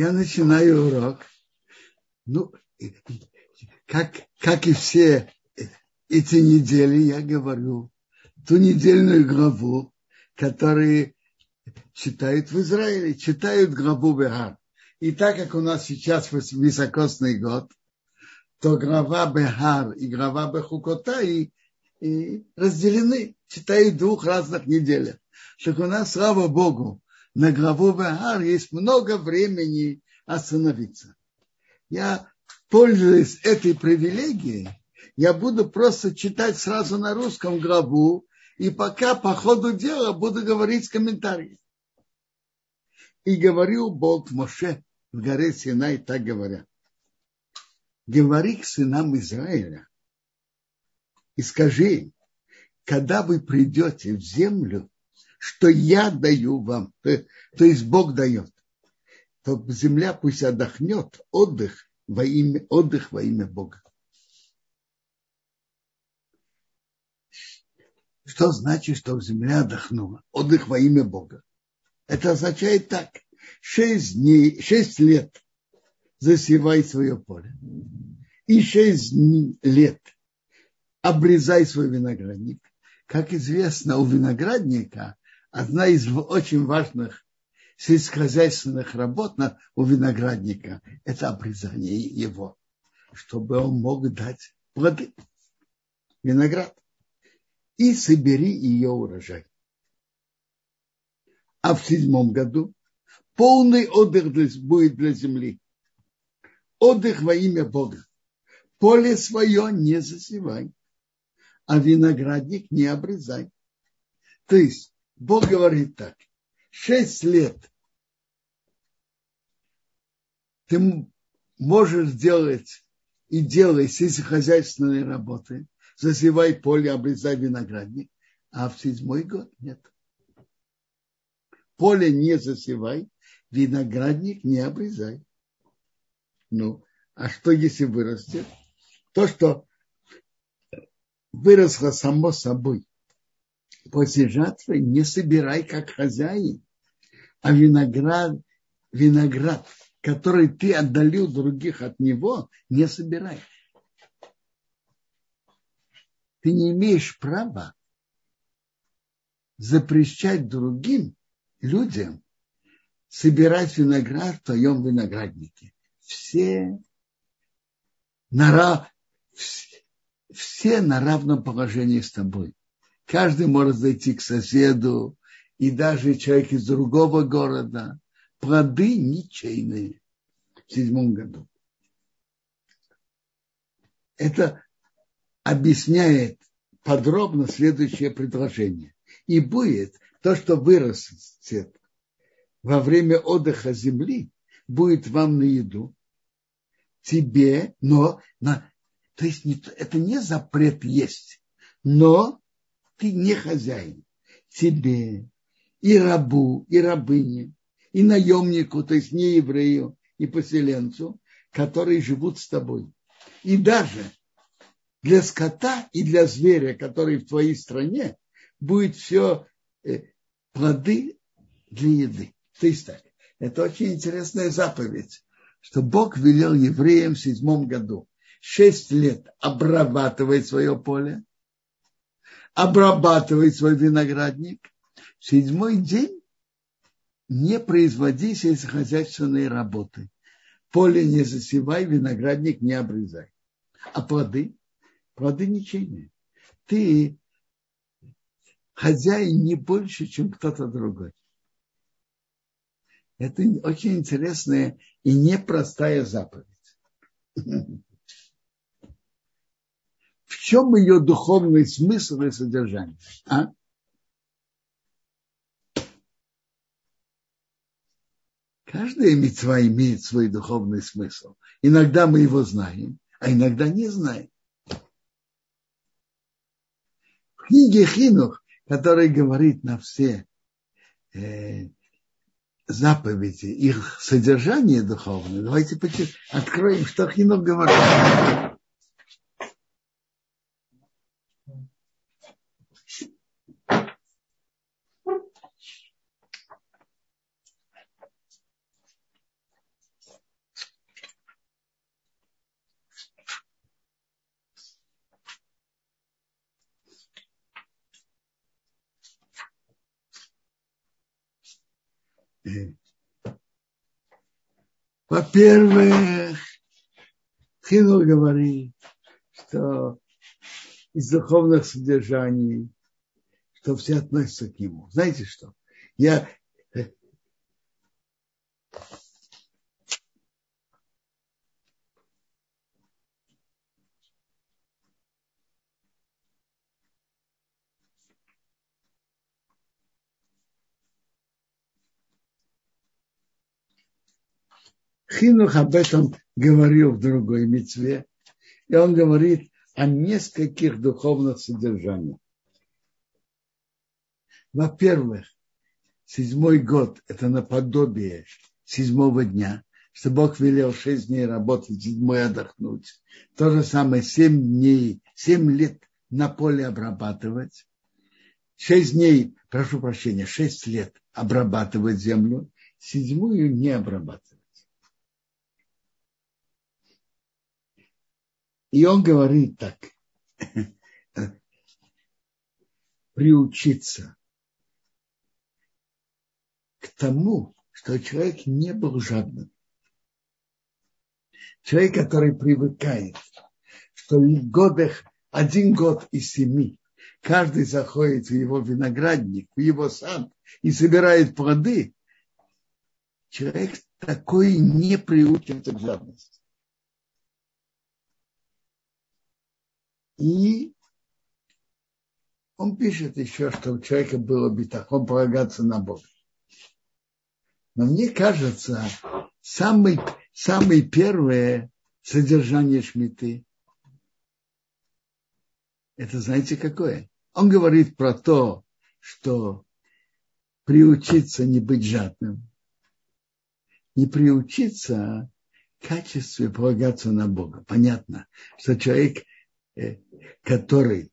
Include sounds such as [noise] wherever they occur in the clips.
я начинаю урок. Ну, как, как и все эти недели, я говорю ту недельную главу, которые читают в Израиле, читают главу Бехар. И так как у нас сейчас високосный год, то глава Бехар и глава Бехукота и, и разделены, читают в двух разных неделях. Так у нас, слава Богу, на главу Бехар есть много времени остановиться. Я, пользуясь этой привилегией, я буду просто читать сразу на русском главу, и пока по ходу дела буду говорить комментарии. И говорил Бог Моше в горе Синай, так говоря. Говори к сынам Израиля и скажи когда вы придете в землю, что я даю вам, то, то есть Бог дает, то земля пусть отдохнет, отдых во имя, отдых во имя Бога. Что значит, что земля отдохнула? Отдых во имя Бога. Это означает так. Шесть дней, шесть лет засевай свое поле. И шесть лет обрезай свой виноградник. Как известно, у виноградника одна из очень важных сельскохозяйственных работ у виноградника – это обрезание его, чтобы он мог дать плоды. Виноград. И собери ее урожай. А в седьмом году полный отдых будет для земли. Отдых во имя Бога. Поле свое не засевай а виноградник не обрезай. То есть Бог говорит так, шесть лет ты можешь делать и делай сельскохозяйственные работы, засевай поле, обрезай виноградник, а в седьмой год нет. Поле не засевай, виноградник не обрезай. Ну, а что если вырастет? То, что выросло само собой. После жатвы не собирай как хозяин, а виноград, виноград, который ты отдалил других от него, не собирай. Ты не имеешь права запрещать другим людям собирать виноград в твоем винограднике. Все, нара, все на равном положении с тобой. Каждый может зайти к соседу, и даже человек из другого города. Плоды ничейные в седьмом году. Это объясняет подробно следующее предложение. И будет то, что вырастет во время отдыха земли, будет вам на еду, тебе, но на, то есть это не запрет есть, но ты не хозяин. Тебе и рабу, и рабыне, и наемнику, то есть не еврею, и поселенцу, которые живут с тобой. И даже для скота и для зверя, который в твоей стране, будет все э, плоды для еды. То есть так. Это очень интересная заповедь, что Бог велел евреям в седьмом году шесть лет обрабатывает свое поле, обрабатывает свой виноградник, седьмой день не производи сельскохозяйственные работы. Поле не засевай, виноградник не обрезай. А плоды? Плоды ничейные. Ты хозяин не больше, чем кто-то другой. Это очень интересная и непростая заповедь. Чем ее духовный смысл и содержание. А? Каждая мецва имеет свой духовный смысл. Иногда мы его знаем, а иногда не знаем. В книге Хинух, который говорит на все э, заповеди, их содержание духовное, давайте откроем, что Хинух говорит. Во-первых, Хинул говорит, что из духовных содержаний, что все относятся к нему. Знаете что? Я Хинух об этом говорил в другой мецве, и он говорит о нескольких духовных содержаниях. Во-первых, седьмой год – это наподобие седьмого дня, что Бог велел шесть дней работать, седьмой отдохнуть. То же самое семь дней, семь лет на поле обрабатывать. Шесть дней, прошу прощения, шесть лет обрабатывать землю, седьмую не обрабатывать. И он говорит так, приучиться к тому, что человек не был жадным. Человек, который привыкает, что в годах, один год из семи, каждый заходит в его виноградник, в его сад и собирает плоды, человек такой не приучится к жадности. И он пишет еще, что у человека было битахон полагаться на Бога. Но мне кажется, самый, самое первое содержание Шмиты, это знаете какое? Он говорит про то, что приучиться не быть жадным, не приучиться качестве полагаться на Бога. Понятно, что человек который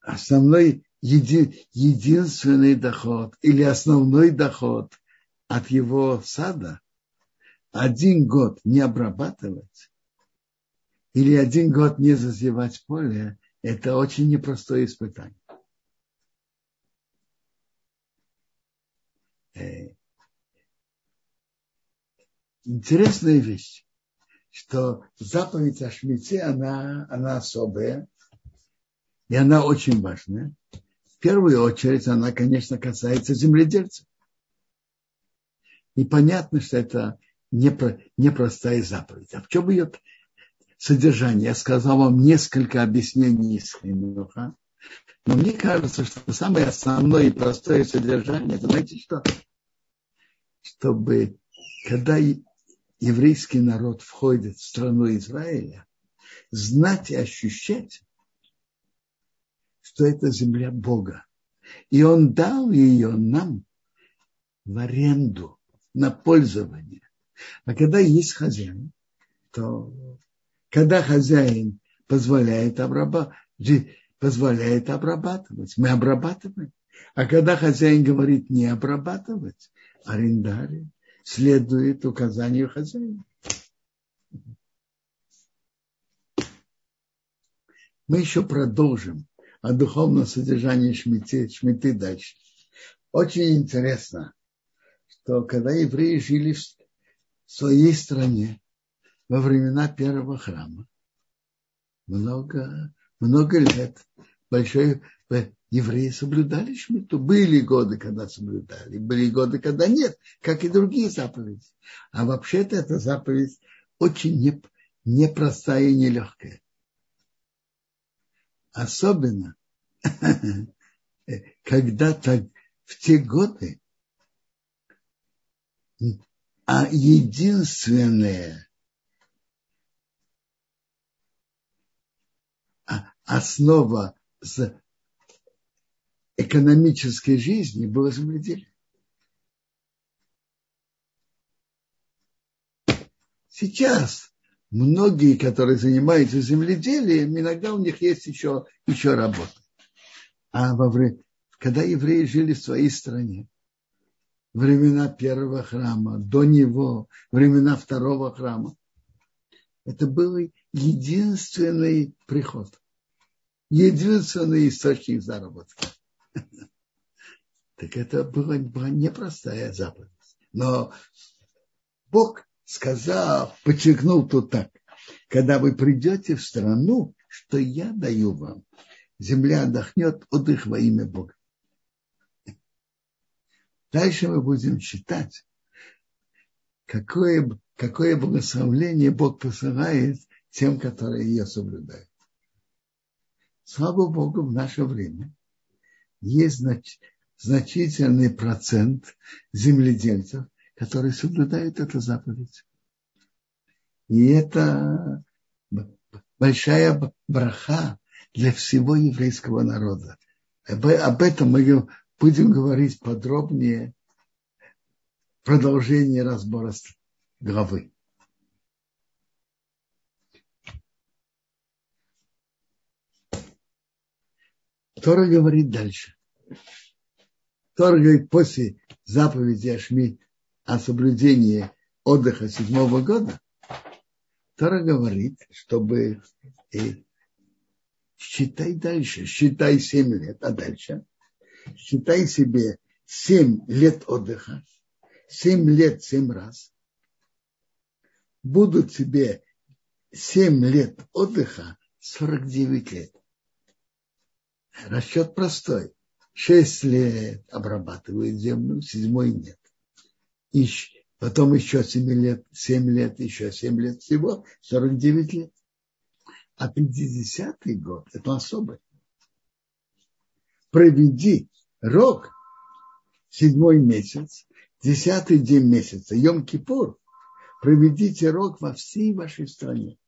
основной еди, единственный доход или основной доход от его сада один год не обрабатывать или один год не зазевать поле, это очень непростое испытание. Э, интересная вещь что заповедь о Шмите, она, она особая, и она очень важная. В первую очередь она, конечно, касается земледельцев. И понятно, что это непростая заповедь. А в чем ее содержание? Я сказал вам несколько объяснений из Хинуха. Но мне кажется, что самое основное и простое содержание, это знаете что? Чтобы, когда еврейский народ входит в страну Израиля, знать и ощущать, что это земля Бога. И Он дал ее нам в аренду, на пользование. А когда есть хозяин, то когда хозяин позволяет, обраба, позволяет обрабатывать, мы обрабатываем. А когда хозяин говорит не обрабатывать, арендарий следует указанию хозяина. Мы еще продолжим о духовном содержании шмиты, шмиты дальше. Очень интересно, что когда евреи жили в своей стране во времена первого храма, много, много лет, большой, евреи соблюдали шмиту. Были годы, когда соблюдали, были годы, когда нет, как и другие заповеди. А вообще-то эта заповедь очень непростая и нелегкая. Особенно, [laughs] когда так в те годы а единственное основа экономической жизни было земледелие. Сейчас многие, которые занимаются земледелием, иногда у них есть еще, еще работа. А во время, когда евреи жили в своей стране, времена первого храма, до него, времена второго храма, это был единственный приход, единственный источник заработка. [laughs] Так это была, была непростая заповедь. Но Бог сказал, подчеркнул тут так, когда вы придете в страну, что я даю вам, земля отдохнет, отдых во имя Бога. Дальше мы будем читать, какое, какое благословление Бог посылает тем, которые ее соблюдают. Слава Богу, в наше время есть знач, значительный процент земледельцев, которые соблюдают эту заповедь. И это большая браха для всего еврейского народа. Об этом мы будем говорить подробнее в продолжении разбора главы. Тора говорит дальше. Тора говорит после заповеди Ашми о соблюдении отдыха седьмого года, Тора говорит, чтобы и считай дальше, считай семь лет, а дальше считай себе семь лет отдыха, семь лет семь раз. Будут тебе семь лет отдыха, 49 лет. Расчет простой. Шесть лет обрабатывают землю, седьмой нет. И потом еще семь лет, семь лет, еще семь лет всего, 49 лет. А 50-й год – это особый. Проведи рок седьмой месяц, десятый день месяца, Йом-Кипур, проведите рок во всей вашей стране.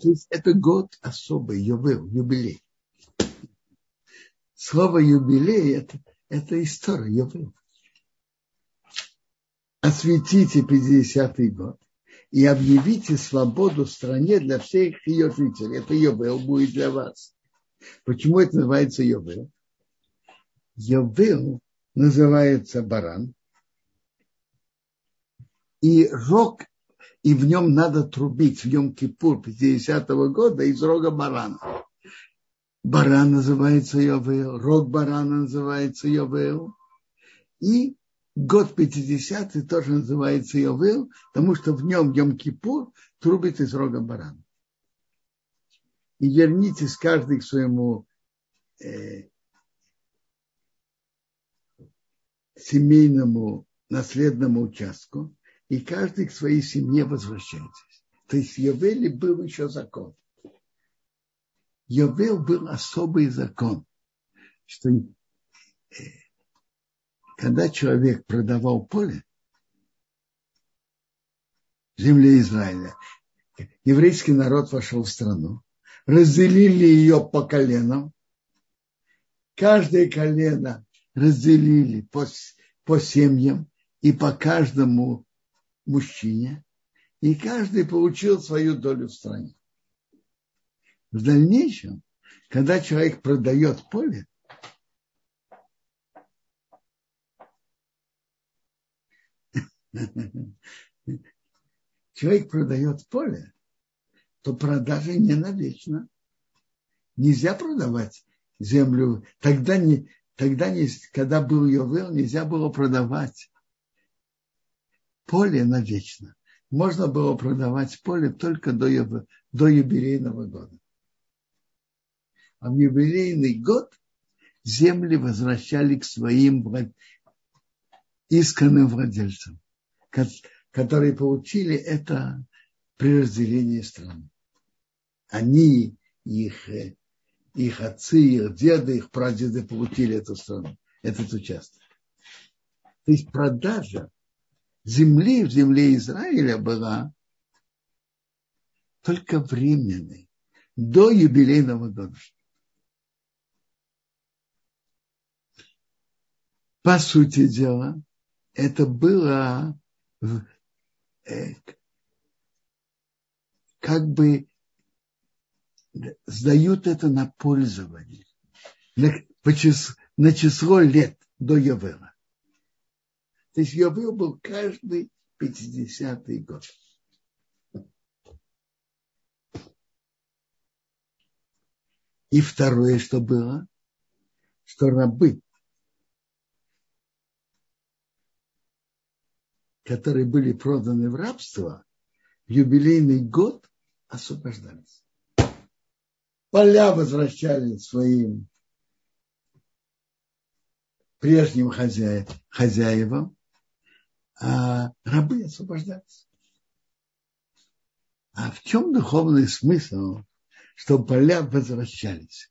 То есть это год особый, юбил, юбилей. Слово юбилей это, это история, юбил. Осветите 50-й год и объявите свободу стране для всех ее жителей. Это Йовел будет для вас. Почему это называется Йовел? Йовел называется баран. И рог и в нем надо трубить в Йом-Кипур 50-го года из рога барана. Баран называется Йовел, рог барана называется Йовел. И год 50 тоже называется Йовел, потому что в нем Йом-Кипур трубит из рога барана. И вернитесь каждый к своему э, семейному наследному участку и каждый к своей семье возвращайтесь. То есть в Йовеле был еще закон. Йовел был особый закон, что э, когда человек продавал поле в земле Израиля, еврейский народ вошел в страну, разделили ее по коленам, каждое колено разделили по, по семьям и по каждому мужчине, и каждый получил свою долю в стране. В дальнейшем, когда человек продает поле, человек продает поле, то продажа не навечно. Нельзя продавать землю. Тогда, не, тогда не, когда был Йовел, нельзя было продавать поле навечно. Можно было продавать поле только до, до юбилейного года. А в юбилейный год земли возвращали к своим исканным владельцам, которые получили это при разделении страны. Они, их, их отцы, их деды, их прадеды получили эту страну, этот участок. То есть продажа земли в земле Израиля была только временной, до юбилейного года. По сути дела, это было э, как бы сдают это на пользование, на, число лет до Йовела. То есть Йовел был каждый 50-й год. И второе, что было, что рабы которые были проданы в рабство, в юбилейный год освобождались. Поля возвращались своим прежним хозя... хозяевам, а рабы освобождались. А в чем духовный смысл, что поля возвращались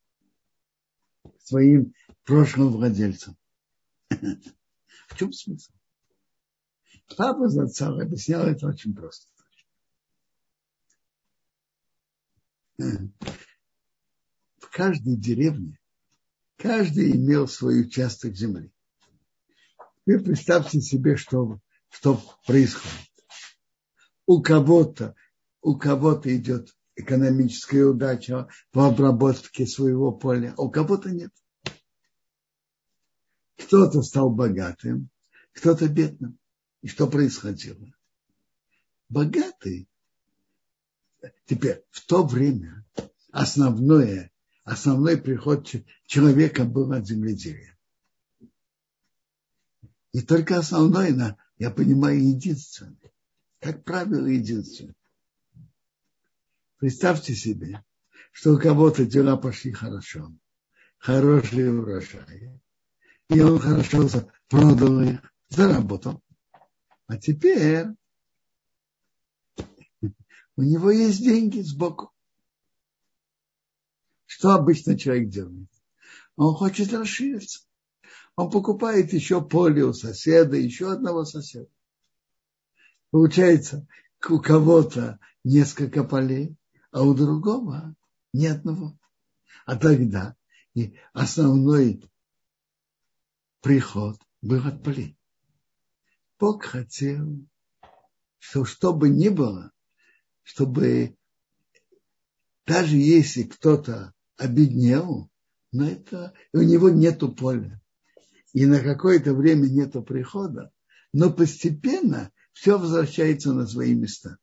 к своим прошлым владельцам? [laughs] В чем смысл? Папа Зацал объяснял это очень просто. В каждой деревне каждый имел свой участок земли. Вы представьте себе, что, что происходит. У кого-то, у кого-то идет экономическая удача в обработке своего поля, а у кого-то нет. Кто-то стал богатым, кто-то бедным. И что происходило? Богатый. Теперь, в то время основное, основной приход человека был от земледелия. И только основное, я понимаю, единственное. Как правило, единственное. Представьте себе, что у кого-то дела пошли хорошо, хорошие урожаи, и он хорошо продал их, заработал. А теперь у него есть деньги сбоку. Что обычно человек делает? Он хочет расшириться. Он покупает еще поле у соседа, еще одного соседа. Получается, у кого-то несколько полей, а у другого ни одного. А тогда и основной приход был от полей. Бог хотел, что, что бы ни было, чтобы даже если кто-то обеднел, но это у него нету поля, и на какое-то время нету прихода, но постепенно все возвращается на свои места.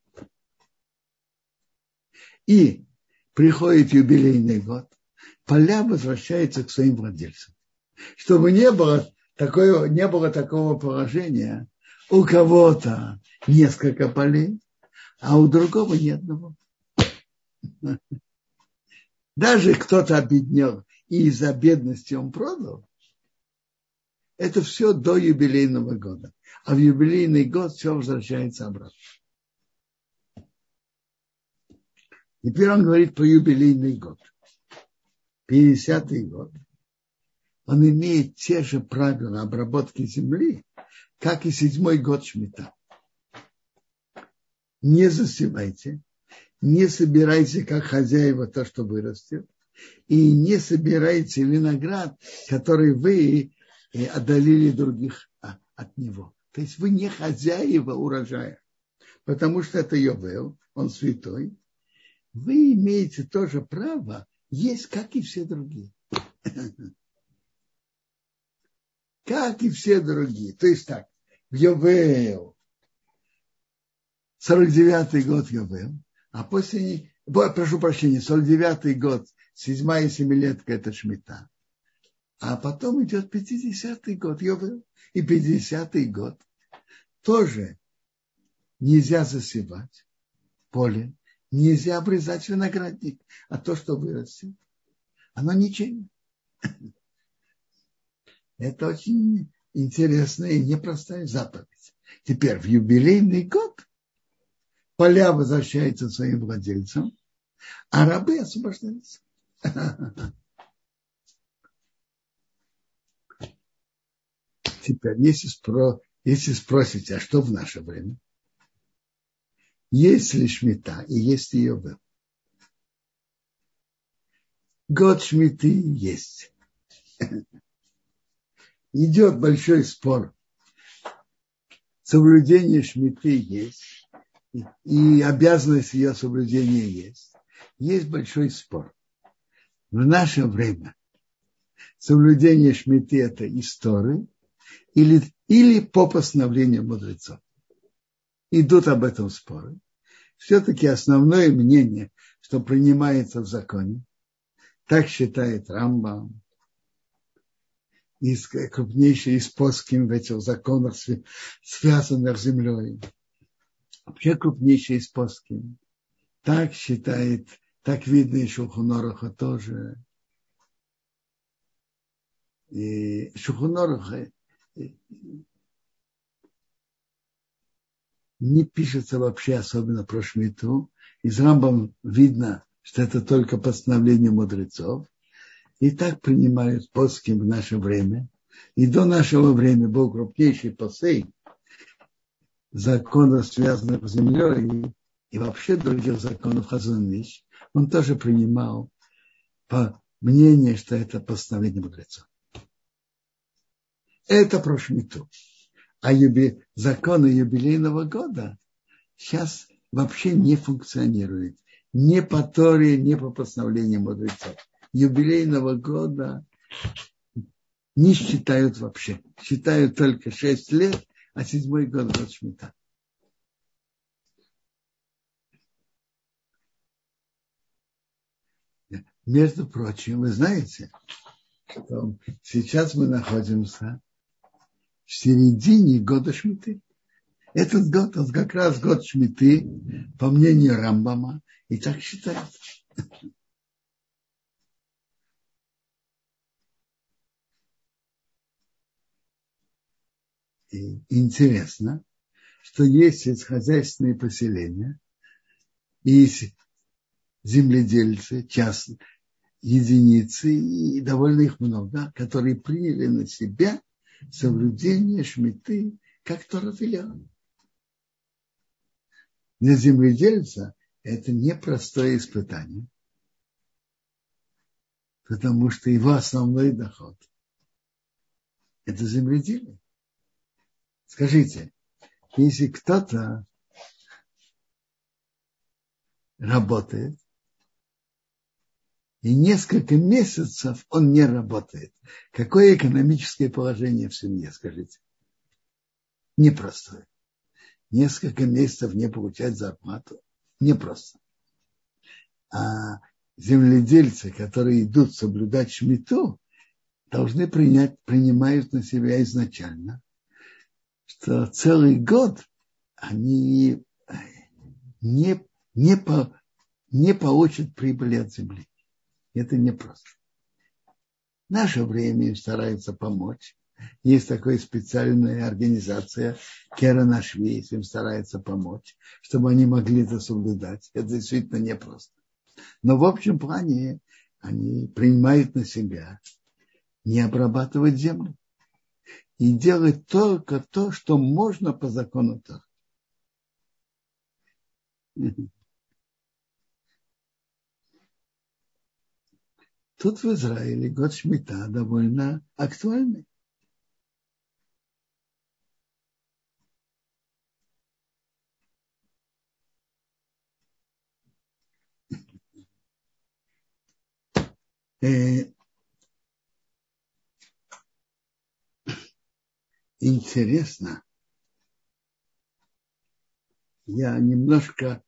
И приходит юбилейный год, поля возвращаются к своим владельцам. Чтобы не было, такое, не было такого положения, у кого-то несколько полей, а у другого ни одного. Даже кто-то обеднел, и из-за бедности он продал, это все до юбилейного года. А в юбилейный год все возвращается обратно. Теперь он говорит про юбилейный год. 50-й год. Он имеет те же правила обработки земли, как и седьмой год Шмита. Не засевайте, не собирайте, как хозяева, то, что вырастет, и не собирайте виноград, который вы отдалили других а, от него. То есть вы не хозяева урожая, потому что это Йовел, он святой. Вы имеете тоже право есть, как и все другие. [laughs] как и все другие. То есть так, в Йовел, 49-й год Йовел, а после, прошу прощения, 49-й год, седьмая семилетка это Шмита. А потом идет 50-й год и 50-й год тоже нельзя засевать поле, нельзя обрезать виноградник, а то, что вырастет, оно ничем. [laughs] Это очень интересная и непростая заповедь. Теперь в юбилейный год поля возвращаются своим владельцам, а рабы освобождаются. [laughs] Теперь, если, спро, если спросите, а что в наше время? Есть ли шмита и есть ее был? Год шмиты есть [laughs] идет большой спор. Соблюдение шмиты есть, и обязанность ее соблюдения есть. Есть большой спор. В наше время соблюдение шмиты – это истории или, или по постановлению мудрецов. Идут об этом споры. Все-таки основное мнение, что принимается в законе, так считает Рамбам, из, крупнейший из поским в этих законах, связанных с землей. Вообще крупнейший из поским. Так считает, так видно и Шухуноруха тоже. И Шухуноруха не пишется вообще особенно про Шмиту. Из Рамбам видно, что это только постановление мудрецов. И так принимают постским в наше время. И до нашего времени был крупнейший посей законов, связанных с землей, и, вообще других законов Хазуныш, он тоже принимал по мнению, что это постановление мудрецов. Это про Шмиту. А юби... законы юбилейного года сейчас вообще не функционируют. Ни по Торе, ни по постановлению мудрецов. Юбилейного года не считают вообще. Считают только 6 лет, а седьмой год год Шмита. Между прочим, вы знаете, что сейчас мы находимся в середине года Шмиты. Этот год, он как раз год Шмиты, по мнению Рамбама, и так считают. И интересно, что есть сельскохозяйственные поселения и земледельцы, частные единицы, и довольно их много, которые приняли на себя соблюдение шмиты, как Тора велела. Для земледельца это непростое испытание, потому что его основной доход – это земледелие. Скажите, если кто-то работает, и несколько месяцев он не работает. Какое экономическое положение в семье, скажите? Непростое. Несколько месяцев не получать зарплату. Непросто. А земледельцы, которые идут соблюдать шмиту, должны принять, принимают на себя изначально, что целый год они не, не, по, не получат прибыли от земли. Это непросто. В наше время им стараются помочь. Есть такая специальная организация Кера Нашвейс, им старается помочь, чтобы они могли это соблюдать. Это действительно непросто. Но в общем плане они принимают на себя не обрабатывать землю и делать только то, что можно по закону Тора. Тут в Израиле год Шмита довольно актуальный. Э, интересно, я немножко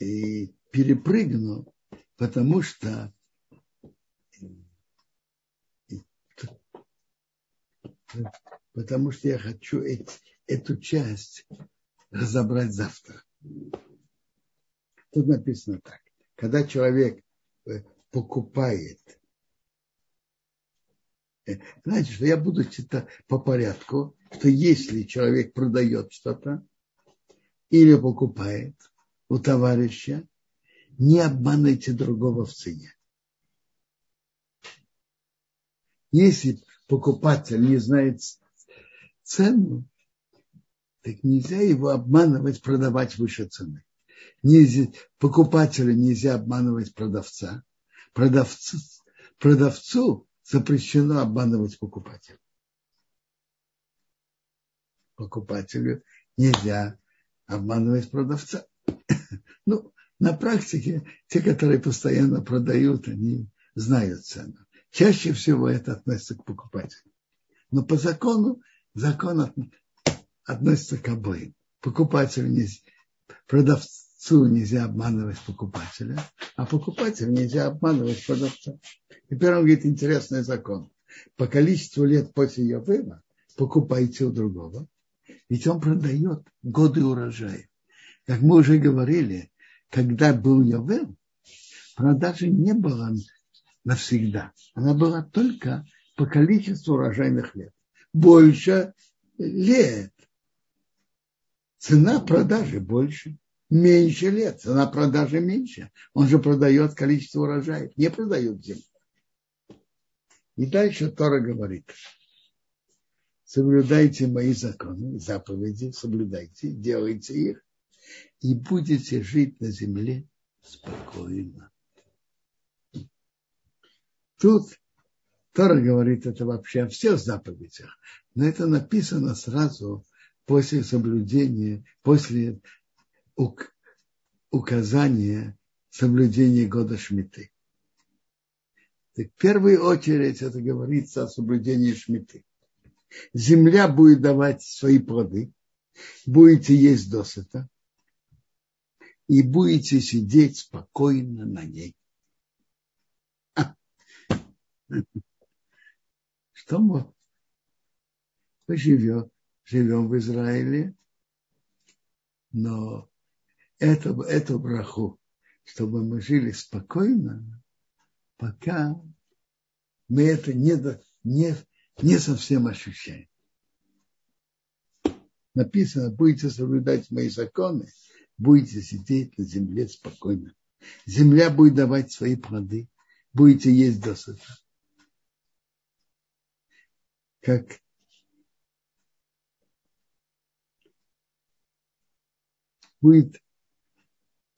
э, перепрыгну, потому что потому что я хочу эти, эту часть разобрать завтра. Тут написано так. Когда человек э, покупает, э, знаете, что я буду читать по порядку, что если человек продает что-то или покупает у товарища, не обманывайте другого в цене. Если покупатель не знает цену, так нельзя его обманывать, продавать выше цены. Нельзя, покупателя нельзя обманывать продавца. Продавцу, продавцу запрещено обманывать покупателя. Покупателю нельзя обманывать продавца. Ну, на практике те, которые постоянно продают, они знают цену. Чаще всего это относится к покупателю. Но по закону закон относится к обоим. Покупателю нельзя, продавцу нельзя обманывать покупателя, а покупателю нельзя обманывать продавца. Теперь он говорит интересный закон. по количеству лет после Йовела покупайте у другого, ведь он продает годы урожая. Как мы уже говорили, когда был Йовел, продажи не было навсегда. Она была только по количеству урожайных лет. Больше лет. Цена продажи больше. Меньше лет. Цена продажи меньше. Он же продает количество урожаев. Не продает землю. И дальше Тора говорит. Соблюдайте мои законы, заповеди, соблюдайте, делайте их, и будете жить на земле спокойно. Тут Тора говорит это вообще о всех заповедях, но это написано сразу после соблюдения, после указания соблюдения года Шмиты. Так в первую очередь это говорится о соблюдении Шмиты. Земля будет давать свои плоды, будете есть досыта, и будете сидеть спокойно на ней. [laughs] Что мы, мы живем, живем в Израиле, но это, эту браху, чтобы мы жили спокойно, пока мы это не, не, не совсем ощущаем. Написано, будете соблюдать мои законы, будете сидеть на земле спокойно. Земля будет давать свои плоды, будете есть досыта. Как будет,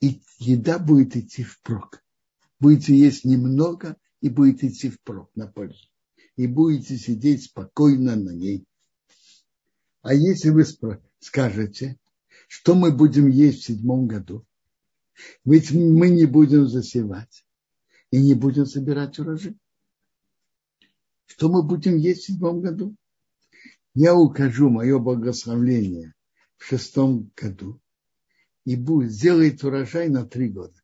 и еда будет идти впрок. Будете есть немного и будет идти впрок на пользу. И будете сидеть спокойно на ней. А если вы скажете, что мы будем есть в седьмом году, ведь мы не будем засевать и не будем собирать урожай. Что мы будем есть в седьмом году? Я укажу мое благословление в шестом году и будет, сделает урожай на три года.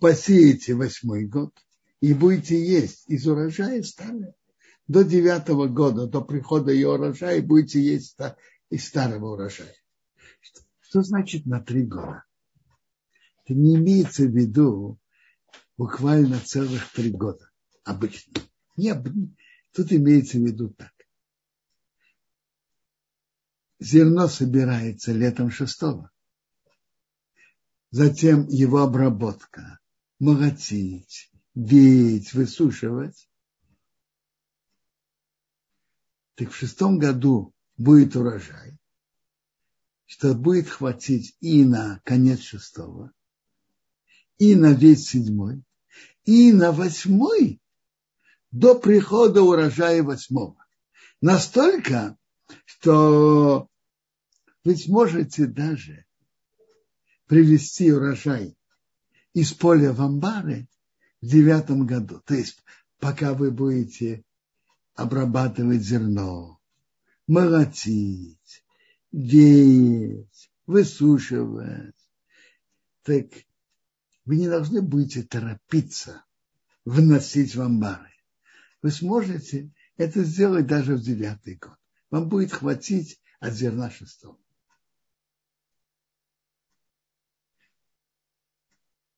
Посеете восьмой год и будете есть из урожая старого. До девятого года, до прихода ее урожая, будете есть из старого урожая. Что, что значит на три года? Это не имеется в виду буквально целых три года обычно. Нет, тут имеется в виду так. Зерно собирается летом шестого. Затем его обработка, молотить, веять, высушивать. Так в шестом году будет урожай, что будет хватить и на конец шестого, и на весь седьмой, и на восьмой до прихода урожая восьмого. Настолько, что вы сможете даже привезти урожай из поля в амбары в девятом году. То есть, пока вы будете обрабатывать зерно, молотить, веять, высушивать, так вы не должны будете торопиться вносить в амбары. Вы сможете это сделать даже в девятый год. Вам будет хватить от зерна шестого.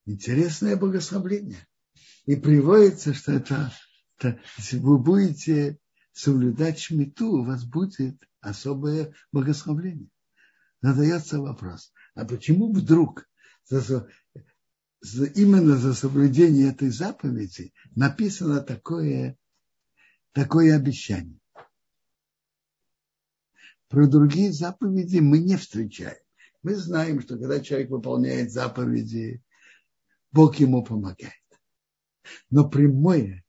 Интересное богословление. И приводится, что это, это если вы будете соблюдать шмиту, у вас будет особое богословление. Задается вопрос, а почему вдруг именно за соблюдение этой заповеди написано такое, такое обещание. Про другие заповеди мы не встречаем. Мы знаем, что когда человек выполняет заповеди, Бог ему помогает. Но прямое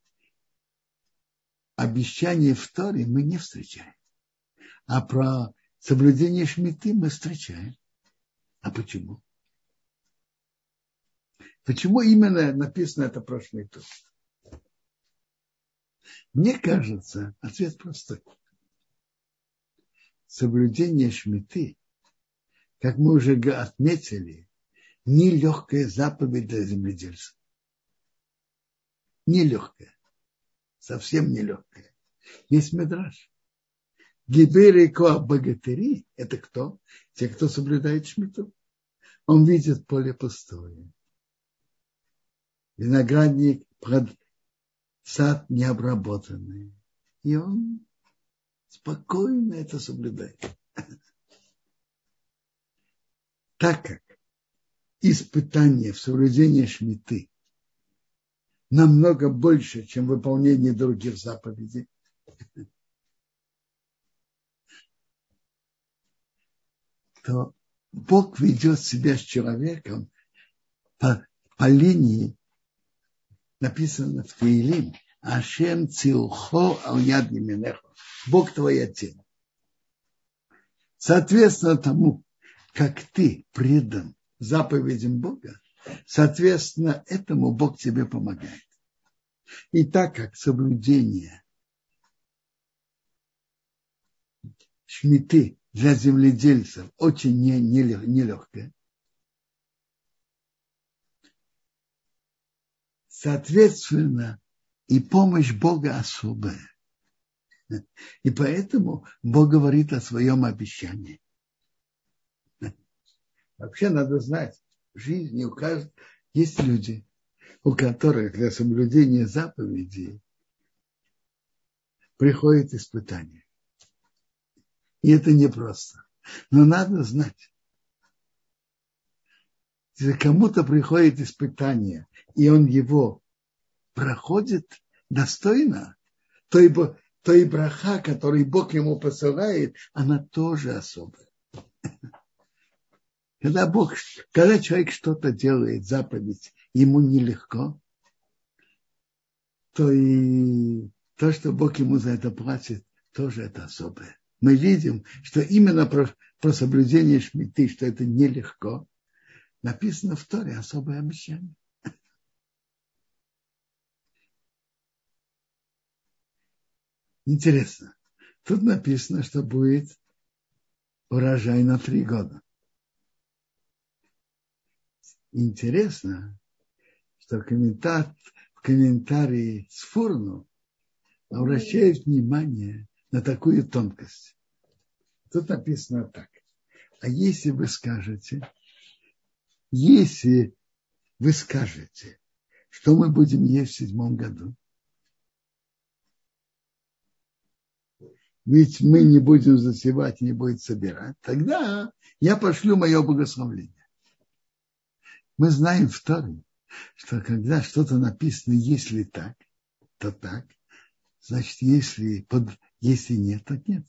обещание в Торе мы не встречаем. А про соблюдение шмиты мы встречаем. А почему? Почему именно написано это прошлый тур? Мне кажется, ответ простой. Соблюдение шмиты, как мы уже отметили, нелегкая заповедь для земледельца. Нелегкая. совсем нелегкая. Есть медраж. Гибери Коа богатыри – это кто? Те, кто соблюдает шмиту. Он видит поле пустое. Виноградник, сад необработанный. И он спокойно это соблюдает. Так как испытание в соблюдении шмиты намного больше, чем выполнение других заповедей, то Бог ведет себя с человеком по, по линии, написано в Таилим, Ашем цилхо аль-яд Бог твоя тень. Соответственно тому, как ты предан заповедям Бога, соответственно этому Бог тебе помогает. И так как соблюдение шмиты для земледельцев очень нелегкое. Соответственно, и помощь Бога особая. И поэтому Бог говорит о своем обещании. Вообще надо знать, в жизни у каждого есть люди, у которых для соблюдения заповедей приходит испытание. И это непросто. Но надо знать, если кому-то приходит испытание, и он его проходит достойно, то и, то и браха, который Бог ему посылает, она тоже особая. [laughs] Когда Бог, когда человек что-то делает, заповедь, ему нелегко, то и то, что Бог ему за это платит, тоже это особое мы видим, что именно про, про соблюдение шмиты, что это нелегко, написано в Торе особое обещание. Интересно. Тут написано, что будет урожай на три года. Интересно, что комментар, в комментарии с Фурну обращает внимание на такую тонкость. Тут написано так. А если вы скажете, если вы скажете, что мы будем есть в седьмом году, ведь мы не будем засевать, не будет собирать, тогда я пошлю мое благословление. Мы знаем в Торе, что когда что-то написано, если так, то так, значит, если под если нет, так нет.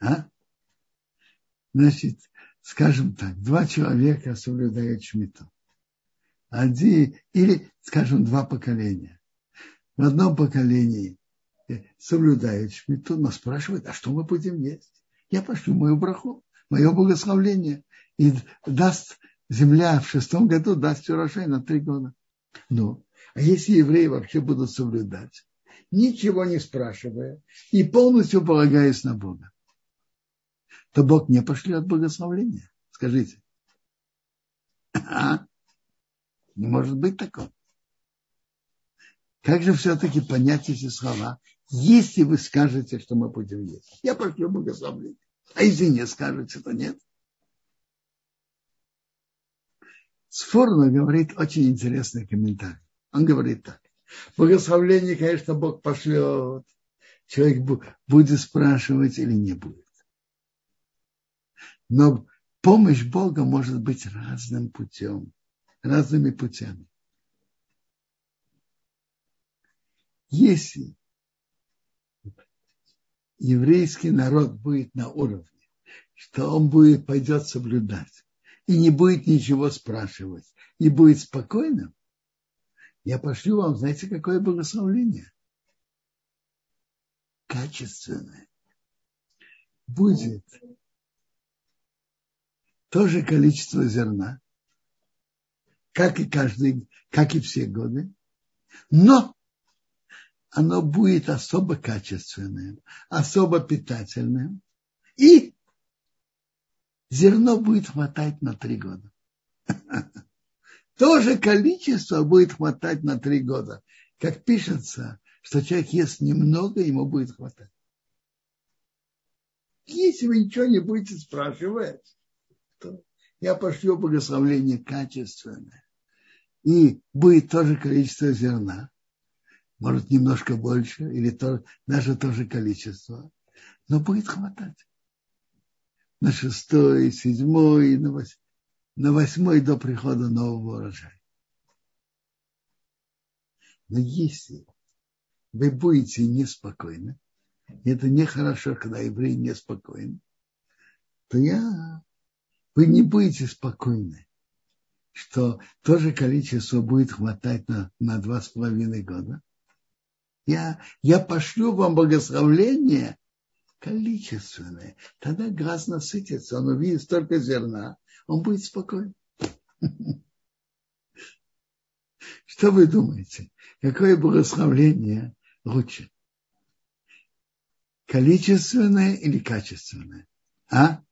А? Значит, скажем так, два человека соблюдают шмиту. Один, или, скажем, два поколения. В одном поколении соблюдают шмиту, но спрашивают, а что мы будем есть? Я пошлю мою браху, мое благословление. И даст земля в шестом году, даст урожай на три года. Ну, а если евреи вообще будут соблюдать, ничего не спрашивая и полностью полагаясь на Бога, то Бог не пошлет благословления. Скажите. А? Не может быть такого. Как же все-таки понять эти слова, если вы скажете, что мы будем есть? Я пошлю благословление. А если не скажете, то нет. Сфорно говорит очень интересный комментарий. Он говорит так. Благословление, конечно, Бог пошлет. Человек будет спрашивать или не будет. Но помощь Бога может быть разным путем, разными путями. Если еврейский народ будет на уровне, что он будет, пойдет соблюдать и не будет ничего спрашивать, и будет спокойным, я пошлю вам, знаете, какое благословление? Качественное. Будет то же количество зерна, как и каждый, как и все годы, но оно будет особо качественным, особо питательным, и зерно будет хватать на три года. [laughs] тоже количество будет хватать на три года. Как пишется, что человек ест немного, ему будет хватать. Если вы ничего не будете спрашивать, то я пошлю благословление качественное. И будет тоже количество зерна, может немножко больше, или то, даже то же количество, но будет хватать. На шестой, седьмой, на, восьмой, на восьмой до прихода нового урожая. Но если вы будете неспокойны, это нехорошо, когда еврей неспокоен, то я, вы не будете спокойны, что то же количество будет хватать на, на два с половиной года. Я, я пошлю вам благословление количественное. Тогда глаз насытится, он увидит столько зерна, он будет спокоен. [laughs] Что вы думаете? Какое благословление лучше? Количественное или качественное? А?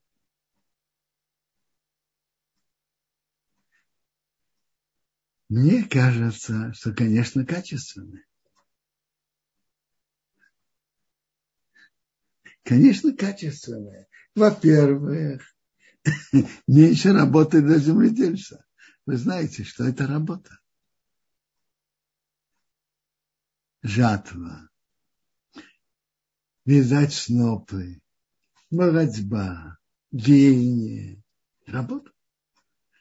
Мне кажется, что, конечно, качественное. Конечно, качественное. Во-первых, [laughs] меньше работы для земледельца. Вы знаете, что это работа. Жатва, вязать снопы, молодьба, веяние, работа.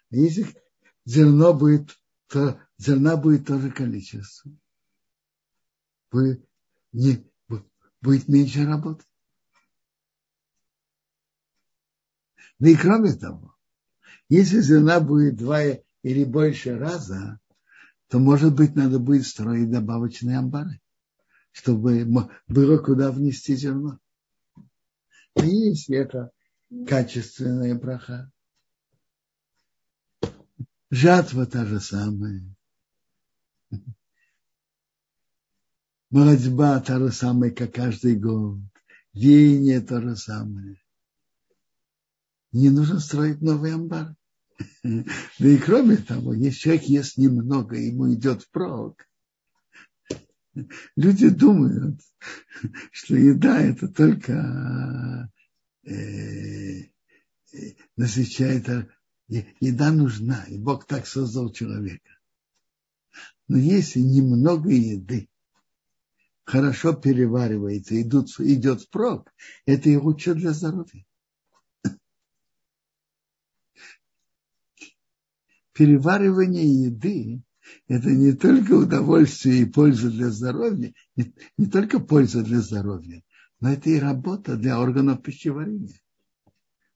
Если зерно будет, то зерна будет тоже количество. Будет, не, будет меньше работы. Ну и кроме того, если зерна будет два или больше раза, то, может быть, надо будет строить добавочные амбары чтобы было куда внести зерно. И если это качественная браха, жатва та же самая, молодьба та же самая, как каждый год, веяние то же самое. Не нужно строить новый амбар. Да и кроме того, если человек ест немного, ему идет впрок, Люди думают, что еда это только э, э, насыщает. Еда нужна, и Бог так создал человека. Но если немного еды хорошо переваривается, идут, идет впрок, это и лучше для здоровья. Переваривание еды это не только удовольствие и польза для здоровья, не, не только польза для здоровья, но это и работа для органов пищеварения.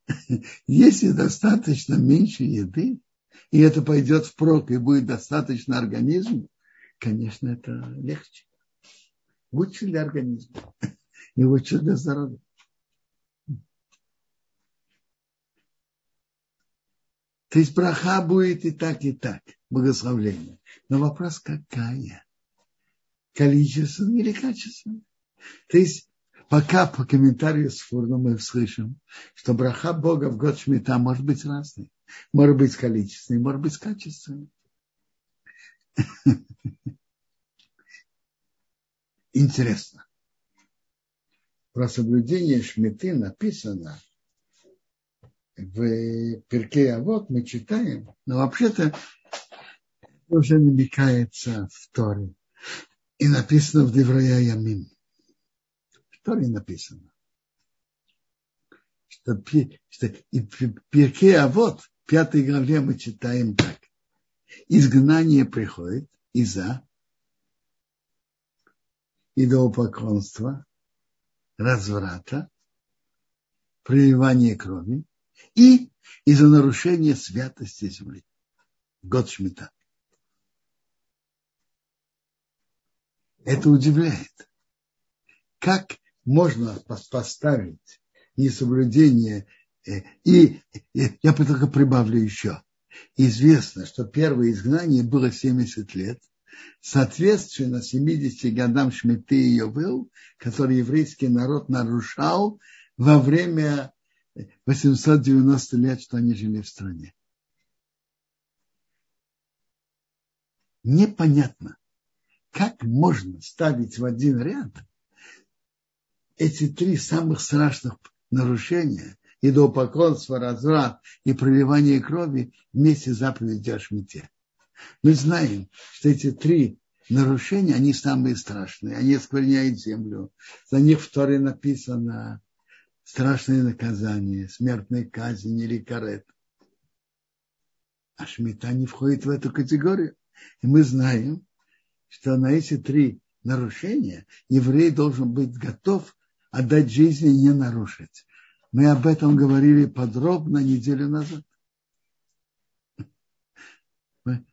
[laughs] Если достаточно меньше еды, и это пойдет впрок, и будет достаточно организму, конечно, это легче. Лучше для организма [laughs] и лучше для здоровья. То есть браха будет и так, и так, благословление. Но вопрос какая? Количественное или качественное? То есть пока по комментарию с Фурном мы слышим, что браха Бога в год Шмита может быть разной. Может быть количественной, может быть качественной. [laughs] Интересно. Про соблюдение Шмиты написано – в Перке а вот мы читаем, но вообще-то уже намекается в Торе. И написано в Деврая Ямин. Торе написано. Что, что и Перке а вот в пятой главе мы читаем так. Изгнание приходит из-за идолопоклонства, разврата, проливания крови, и из-за нарушения святости земли. Год Шмита. Это удивляет. Как можно поставить несоблюдение э, и, и я только прибавлю еще. Известно, что первое изгнание было 70 лет, соответственно 70 годам Шмиты и Йовел, который еврейский народ нарушал во время 890 лет, что они жили в стране. Непонятно, как можно ставить в один ряд эти три самых страшных нарушения идолопоклонство, разврат и проливание крови вместе с заповедью о шмите. Мы знаем, что эти три нарушения, они самые страшные. Они оскверняют землю. За них в Торе написано страшное наказание, смертная казнь или карет. А шмита не входит в эту категорию. И мы знаем, что на эти три нарушения еврей должен быть готов отдать жизнь и не нарушить. Мы об этом говорили подробно неделю назад. Мы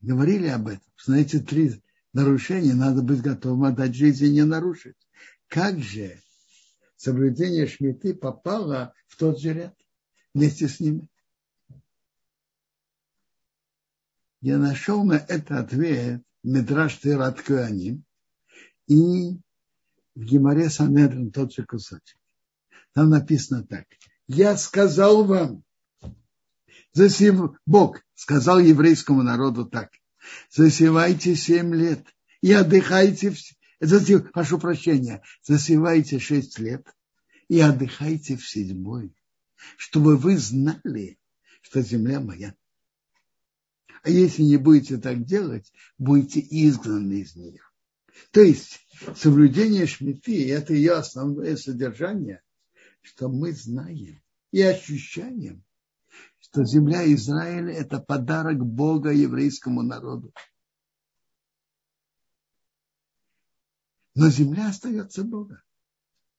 говорили об этом. Эти три нарушения надо быть готовым отдать жизнь и не нарушить. Как же соблюдение шмиты попало в тот же ряд вместе с ними? Я нашел на это ответ Медраш Тират Куаним и в Гимаре Санедрин тот же кусочек. Там написано так. Я сказал вам, засев... Бог сказал еврейскому народу так. Засевайте семь лет и отдыхайте, засев... прошу прощения, засевайте шесть лет и отдыхайте в седьмой, чтобы вы знали, что земля моя. А если не будете так делать, будете изгнаны из нее. То есть соблюдение шмиты – это ее основное содержание, что мы знаем и ощущаем, что земля Израиля – это подарок Бога еврейскому народу. Но земля остается Бога.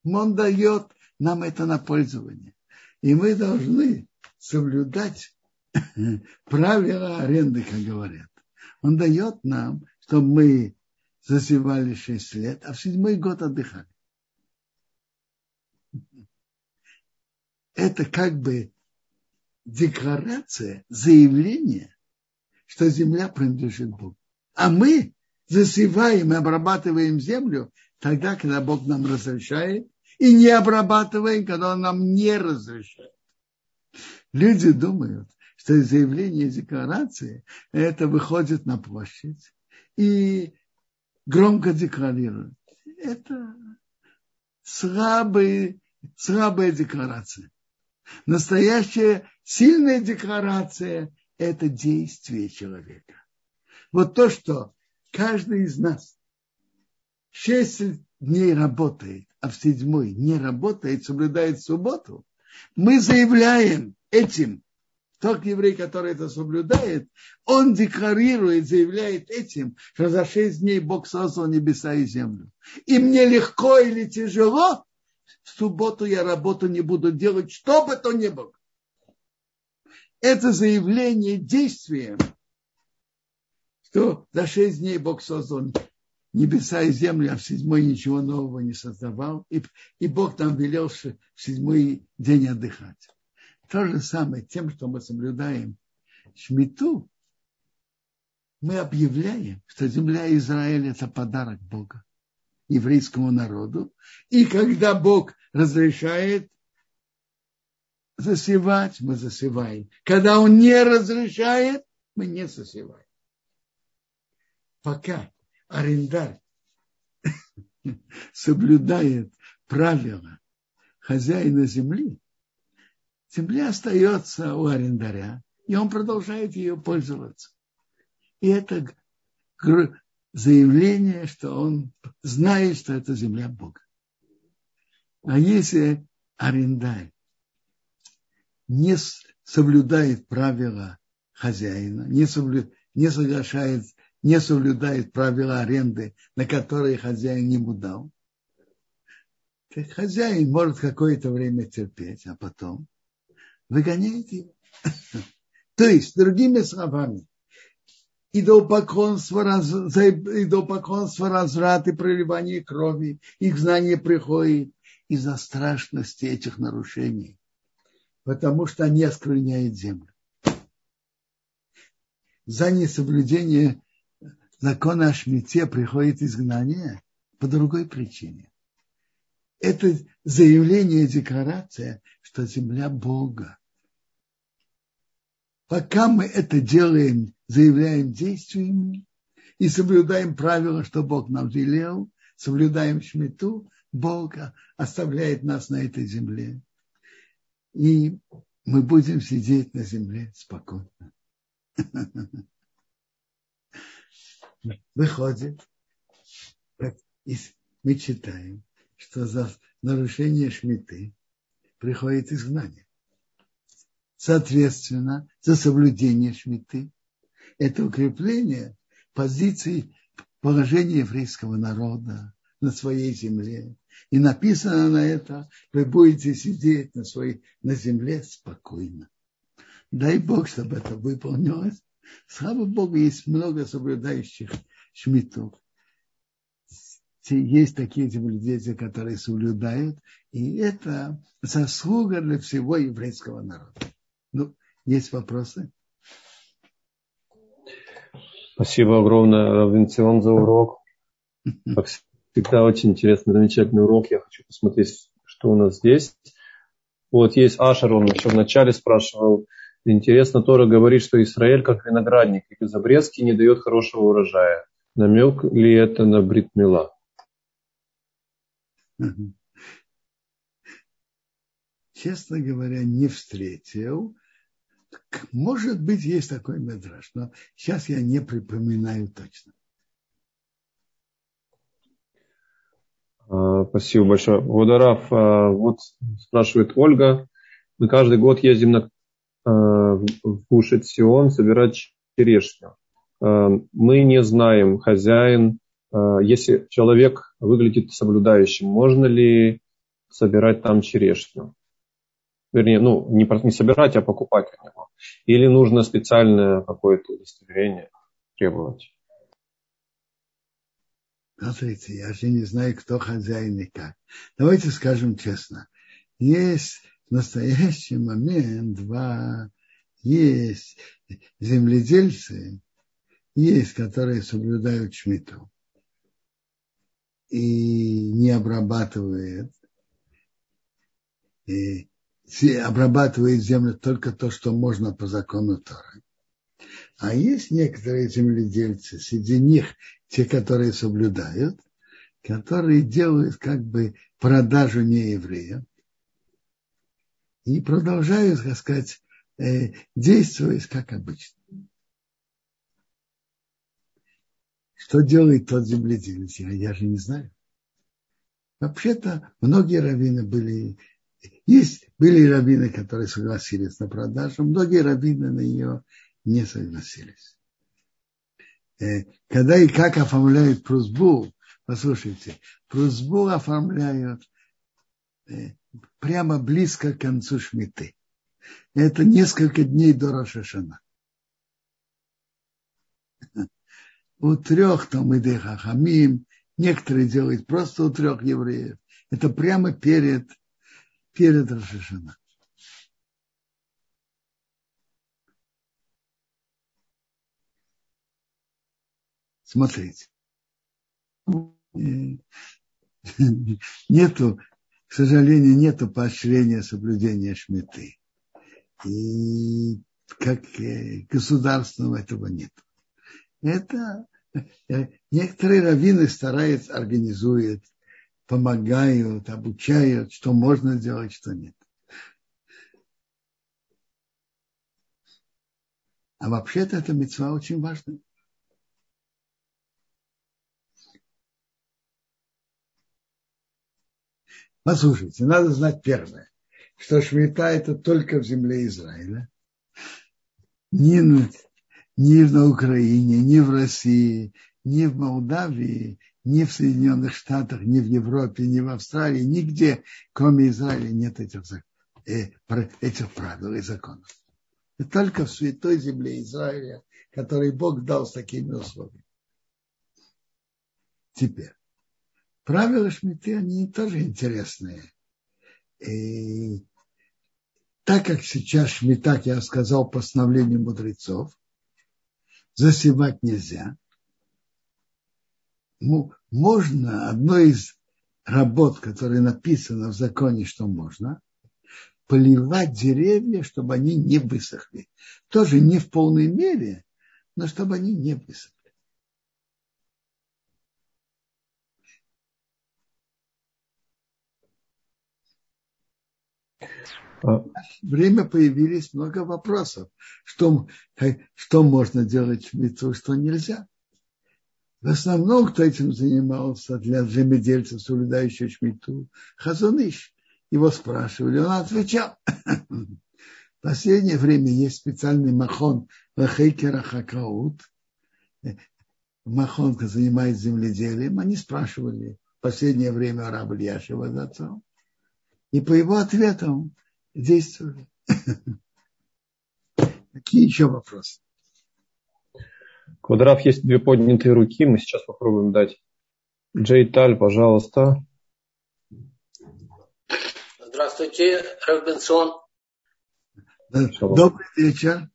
Он дает нам это на пользование. И мы должны соблюдать [laughs] правила аренды, как говорят. Он дает нам, чтобы мы засевали шесть лет, а в седьмой год отдыхали. Это как бы декларация, заявление, что земля принадлежит Богу. А мы засеваем и обрабатываем землю тогда, когда Бог нам разрешает, и не обрабатываем, когда Он нам не разрешает. Люди думают, что заявление декларации это выходит на площадь и громко декларирует. Это слабые, слабая декларация. Настоящая сильная декларация – это действие человека. Вот то, что каждый из нас шесть дней работает, а в седьмой не работает, соблюдает субботу, мы заявляем этим, тот еврей, который это соблюдает, он декларирует, заявляет этим, что за шесть дней Бог создал небеса и землю. И мне легко или тяжело, в субботу я работу не буду делать, что бы то ни было. Это заявление действием, что за шесть дней Бог создал небеса и землю, а в седьмой ничего нового не создавал. И, и Бог там велел в седьмой день отдыхать. То же самое тем, что мы соблюдаем шмиту, мы объявляем, что земля Израиля – это подарок Бога еврейскому народу. И когда Бог разрешает засевать, мы засеваем. Когда Он не разрешает, мы не засеваем. Пока арендар [laughs] соблюдает правила хозяина земли, земля остается у арендаря, и он продолжает ее пользоваться. И это заявление, что он знает, что это земля Бога. А если арендарь не соблюдает правила хозяина, не, соблю, не соглашает, не соблюдает правила аренды, на которые хозяин ему дал, то хозяин может какое-то время терпеть, а потом выгоняет его. [laughs] То есть, другими словами, идолопоклонство, раз, за идолопоклонство, разврат и проливание крови, их знание приходит из-за страшности этих нарушений, потому что они оскверняют землю. За несоблюдение закона о шмите приходит изгнание по другой причине. Это заявление, декларация, что земля Бога. Пока мы это делаем, заявляем действиями, и соблюдаем правила, что Бог нам велел, соблюдаем шмиту, Бог оставляет нас на этой земле. И мы будем сидеть на земле спокойно. [laughs] Выходит, мы читаем, что за нарушение шмиты приходит изгнание. Соответственно, за соблюдение шмиты это укрепление позиции положения еврейского народа на своей земле. И написано на это, вы будете сидеть на, своей, на земле спокойно. Дай Бог, чтобы это выполнилось. Слава Богу, есть много соблюдающих шмитов. Есть такие земледельцы, которые соблюдают, и это заслуга для всего еврейского народа. Ну, есть вопросы? Спасибо огромное, Равенцион, за урок. Как всегда, очень интересный, замечательный урок. Я хочу посмотреть, что у нас здесь. Вот есть Ашер, он еще вначале спрашивал. Интересно, Тора говорит, что Израиль как виноградник и без обрезки не дает хорошего урожая. Намек ли это на Бритмила? Честно говоря, не встретил. Может быть, есть такой метраж, но сейчас я не припоминаю точно. А, спасибо большое. Водорав, а, вот спрашивает Ольга. Мы каждый год ездим на, а, в Гушет Сион собирать черешню. Мы не знаем, хозяин, если человек выглядит соблюдающим, можно ли собирать там черешню? Вернее, ну, не, не собирать, а покупать у него. Или нужно специальное какое-то удостоверение требовать? Смотрите, я же не знаю, кто хозяин и как. Давайте скажем честно. Есть в настоящий момент два, есть земледельцы, есть, которые соблюдают шмиту и не обрабатывают и обрабатывает землю только то, что можно по закону Торы. А есть некоторые земледельцы, среди них те, которые соблюдают, которые делают как бы продажу нееврея и продолжают, так сказать, э, действовать как обычно. Что делает тот земледелец? Я, я же не знаю. Вообще-то многие раввины были есть, были раввины, которые согласились на продажу, многие раввины на нее не согласились. Э, когда и как оформляют просьбу, послушайте, просьбу оформляют э, прямо близко к концу шмиты. Это несколько дней до Рошашана. У трех там и Хахамим, некоторые делают просто у трех евреев. Это прямо перед перед Рошашана. Смотрите. Нету, к сожалению, нету поощрения соблюдения шметы. И как государственного этого нет. Это э, некоторые раввины стараются, организуют помогают, обучают, что можно делать, что нет. А вообще-то эта мецва очень важная. Послушайте, надо знать первое, что шмита это только в земле Израиля. Ни, ни на Украине, ни в России, ни в Молдавии, ни в Соединенных Штатах, ни в Европе, ни в Австралии, нигде, кроме Израиля, нет этих, э, этих правил и законов. И только в святой земле Израиля, который Бог дал с такими условиями. Теперь, правила Шмиты, они тоже интересные. И так как сейчас Шмита, я сказал, постановление мудрецов, засевать нельзя – можно, одной из работ, которая написано в законе, что можно, поливать деревья, чтобы они не высохли. Тоже не в полной мере, но чтобы они не высохли. В время появились много вопросов, что, э, что можно делать в шмиту, что нельзя. В основном, кто этим занимался для земледельцев, соблюдающих шмиту, Хазуныш. Его спрашивали, он отвечал. В последнее время есть специальный махон Вахейкера Хакаут. Махон, который занимается земледелием. Они спрашивали в последнее время раба Ильяшева за отцом. И по его ответам действовали. [laughs] Какие еще вопросы? Квадрат есть две поднятые руки. Мы сейчас попробуем дать. Джей Таль, пожалуйста. Здравствуйте, Рэббенсон. Добрый вечер.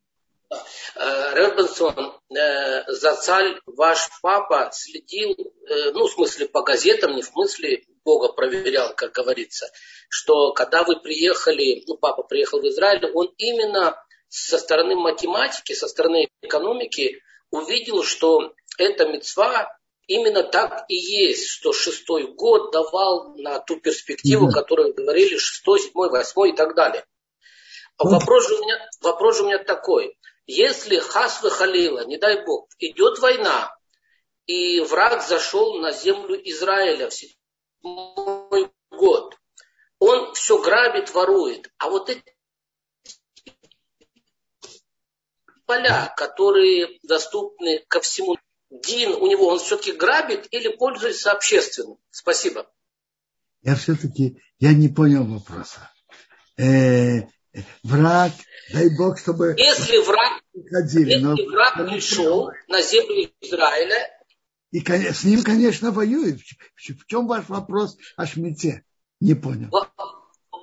Э, Рэббенсон, э, за царь ваш папа следил, э, ну, в смысле по газетам, не в смысле Бога проверял, как говорится, что когда вы приехали, ну, папа приехал в Израиль, он именно со стороны математики, со стороны экономики увидел, что эта мецва именно так и есть, что шестой год давал на ту перспективу, mm-hmm. которую говорили, шестой, седьмой, восьмой и так далее. Mm-hmm. Вопрос, же у меня, вопрос же у меня такой. Если Хасвы Халила, не дай бог, идет война, и враг зашел на землю Израиля в седьмой год, он все грабит, ворует. А вот эти поля, которые доступны ко всему. Дин у него, он все-таки грабит или пользуется общественным? Спасибо. Я все-таки, я не понял вопроса. Э, враг, дай Бог, чтобы... Если враг, ходили, если но... враг пришел на землю Израиля... И с ним, конечно, воюет. В чем ваш вопрос о Шмите? Не понял.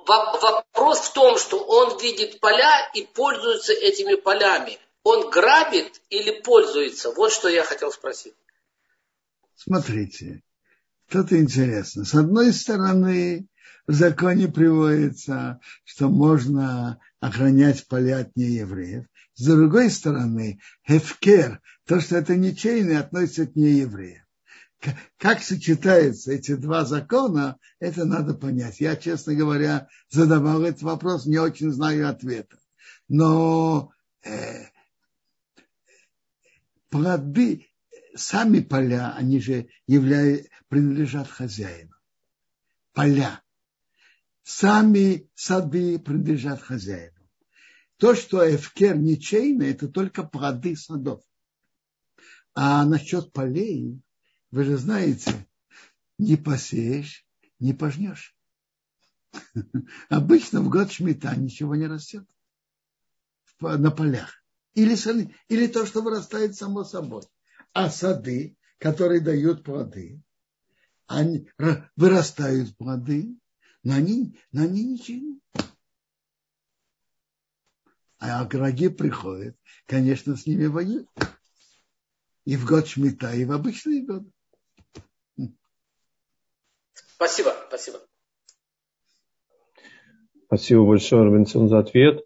Вопрос в том, что он видит поля и пользуется этими полями он грабит или пользуется? Вот что я хотел спросить. Смотрите, что-то интересно. С одной стороны, в законе приводится, что можно охранять поля от неевреев. С другой стороны, хефкер, то, что это ничейное, относится к неевреям. Как сочетаются эти два закона, это надо понять. Я, честно говоря, задавал этот вопрос, не очень знаю ответа. Но э, плоды, сами поля, они же являют, принадлежат хозяину. Поля. Сами сады принадлежат хозяину. То, что эфкер ничейно, это только плоды садов. А насчет полей, вы же знаете, не посеешь, не пожнешь. [laughs] Обычно в год шмита ничего не растет на полях или, или то, что вырастает само собой. А сады, которые дают плоды, они вырастают плоды, но они, но они ничего. А враги приходят, конечно, с ними воюют. И в год шмита, и в обычный год. Спасибо, спасибо. Спасибо большое, Робинсон, за ответ.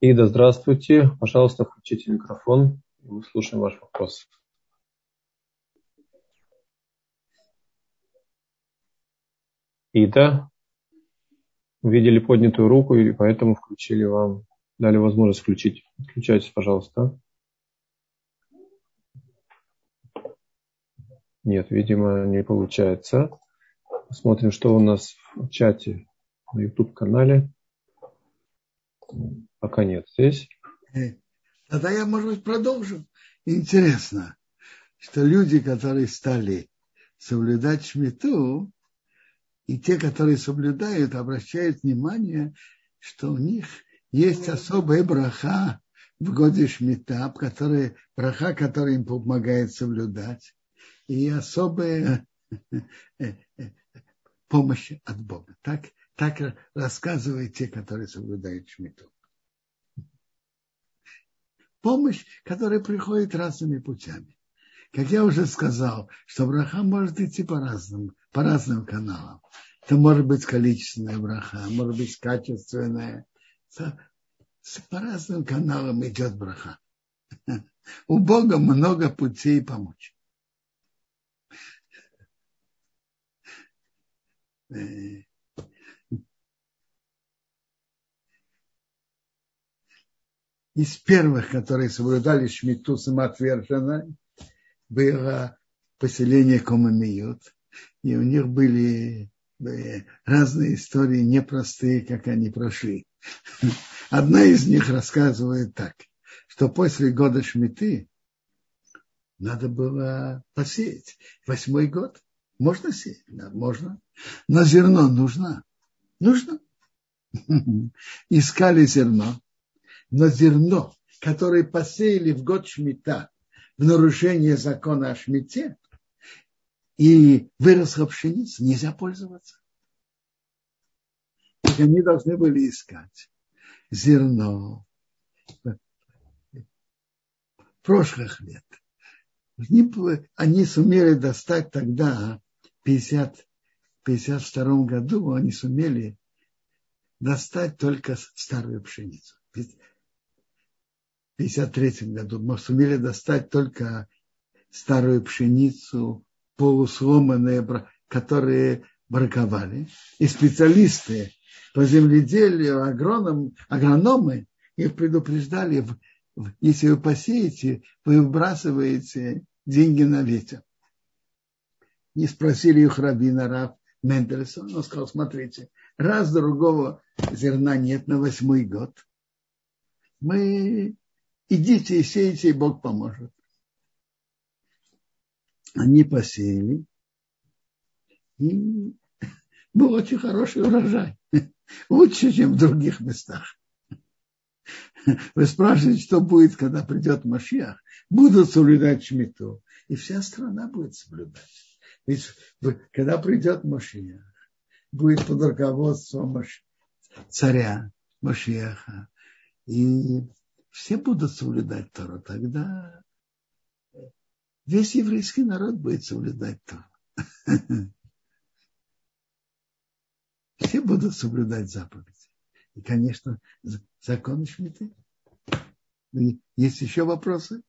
Ида, здравствуйте. Пожалуйста, включите микрофон. Мы слушаем ваш вопрос. Ида, увидели поднятую руку и поэтому включили вам, дали возможность включить. Включайтесь, пожалуйста. Нет, видимо, не получается. Посмотрим, что у нас в чате на YouTube-канале. Пока нет здесь. Тогда я, может быть, продолжу. Интересно, что люди, которые стали соблюдать шмиту, и те, которые соблюдают, обращают внимание, что у них есть особая браха в годе шмита, который, браха, который им помогает соблюдать, и особая э, э, помощь от Бога. Так, так рассказывают те, которые соблюдают шмиту помощь, которая приходит разными путями. Как я уже сказал, что браха может идти по разным, по разным каналам. Это может быть количественная браха, может быть качественная. По разным каналам идет браха. [laughs] У Бога много путей помочь. Э, из первых, которые соблюдали шмиту самоотверженно, было поселение Комамиют. И у них были разные истории, непростые, как они прошли. Одна из них рассказывает так, что после года Шмиты надо было посеять. Восьмой год. Можно сеять? Да, можно. Но зерно нужно. Нужно. [laughs] Искали зерно. Но зерно, которое посеяли в год Шмита в нарушение закона о Шмите, и выросла пшеница, нельзя пользоваться. Так они должны были искать зерно прошлых лет. Они сумели достать тогда, в 50, 52 году, они сумели достать только старую пшеницу. В 53 году мы сумели достать только старую пшеницу, полусломанные, которые браковали. И специалисты по земледелию, агроном, агрономы их предупреждали, если вы посеете, вы выбрасываете деньги на ветер. И спросили их рабина Раб Мендельсон, он сказал, смотрите, раз другого зерна нет на восьмой год, мы идите и сейте, и Бог поможет. Они посеяли, и был очень хороший урожай. Лучше, чем в других местах. Вы спрашиваете, что будет, когда придет Машиах? Будут соблюдать Шмиту. И вся страна будет соблюдать. Ведь когда придет Машиах, будет под руководством царя Машиаха. И все будут соблюдать Тору. Тогда весь еврейский народ будет соблюдать Тору. [laughs] Все будут соблюдать заповеди. И, конечно, законы Шмиты. Есть еще вопросы?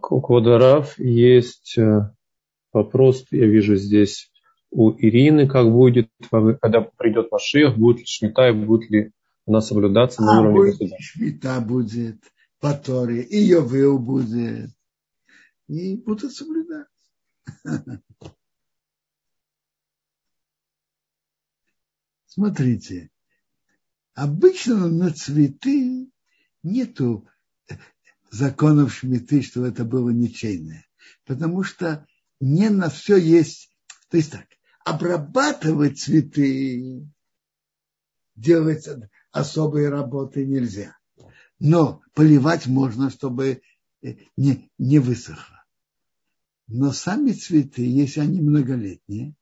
Кокодарав, есть э, вопрос, я вижу здесь у Ирины, как будет, когда придет Машех, будет ли Шмита и будет ли она соблюдаться на а, уровне будет государства. Шмита будет, по Торе, и Йовел будет, и будут соблюдать. Смотрите, обычно на цветы нету законов шмиты, что это было ничейное. Потому что не на все есть. То есть так, обрабатывать цветы, делать особые работы нельзя. Но поливать можно, чтобы не, не высохло. Но сами цветы, если они многолетние,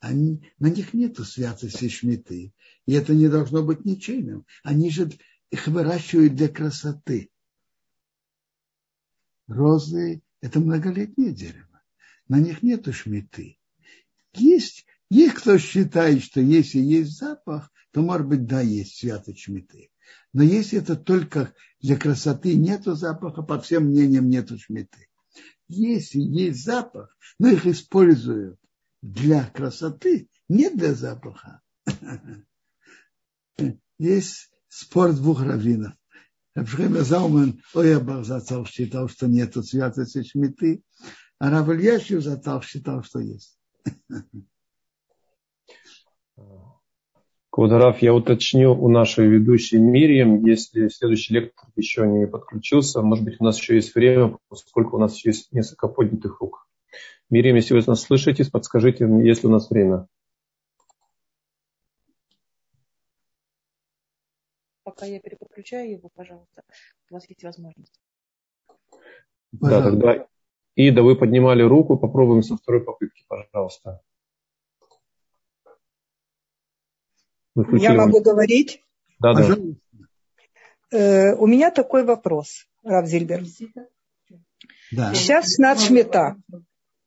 они, на них нет святости шмиты. И это не должно быть ничейным. Они же их выращивают для красоты. Розы – это многолетнее дерево. На них нет шмиты. Есть, есть кто считает, что если есть запах, то, может быть, да, есть святость шмиты. Но если это только для красоты, нету запаха, по всем мнениям нету шмиты если есть запах, но их используют для красоты, не для запаха. [laughs] Есть спор двух раввинов. Рабшхема Зауман Оябах Зацал считал, что нету святости шмиты, а Рав Ильяшев Зацал считал, что есть. Квадраф, я уточню у нашей ведущей Мирием, если следующий лектор еще не подключился, может быть, у нас еще есть время, поскольку у нас еще есть несколько поднятых рук. Мирием, если вы нас слышите, подскажите, есть ли у нас время. Пока я переподключаю его, пожалуйста, у вас есть возможность. Да, тогда. Ида, вы поднимали руку, попробуем со второй попытки, пожалуйста. Я могу говорить? Да, да. Э, у меня такой вопрос, Рав Зильбер. Да. Сейчас над Шмета.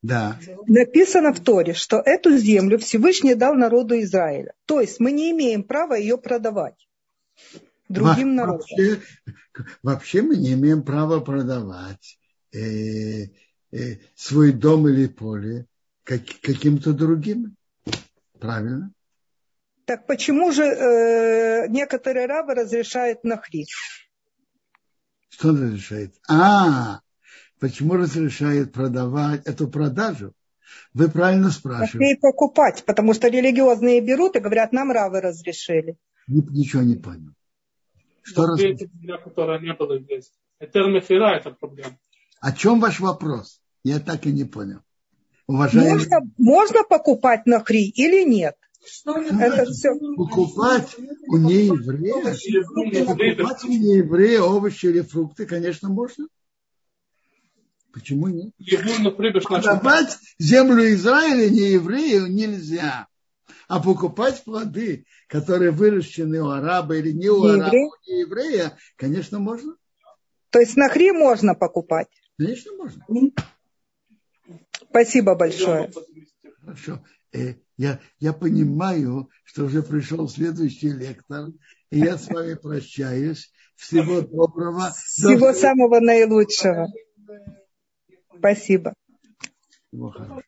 Да. Написано в Торе, что эту землю Всевышний дал народу Израиля. То есть мы не имеем права ее продавать другим Во- народам. Вообще, вообще мы не имеем права продавать э, свой дом или поле как, каким-то другим. Правильно? Так почему же э, некоторые рабы разрешают нахри? Что он разрешает? А, почему разрешает продавать эту продажу? Вы правильно спрашиваете. И покупать, потому что религиозные берут и говорят, нам равы разрешили. Ничего не понял. Что раз... для не было здесь. Этермефира это проблема. О чем ваш вопрос? Я так и не понял. Уважаемый... Можно, можно покупать на хри или нет? Это все. Покупать у нееврея, покупать у нееврея овощи или фрукты, конечно, можно. Почему нет? Продавать землю Израиля не еврею нельзя. А покупать плоды, которые выращены у араба или не у араба, не еврея, конечно, можно. То есть на хри можно покупать? Конечно, можно. Спасибо большое. Хорошо. Э, я, я понимаю, что уже пришел следующий лектор, и я с вами прощаюсь. Всего доброго. Всего самого наилучшего. Спасибо. Всего хорошего.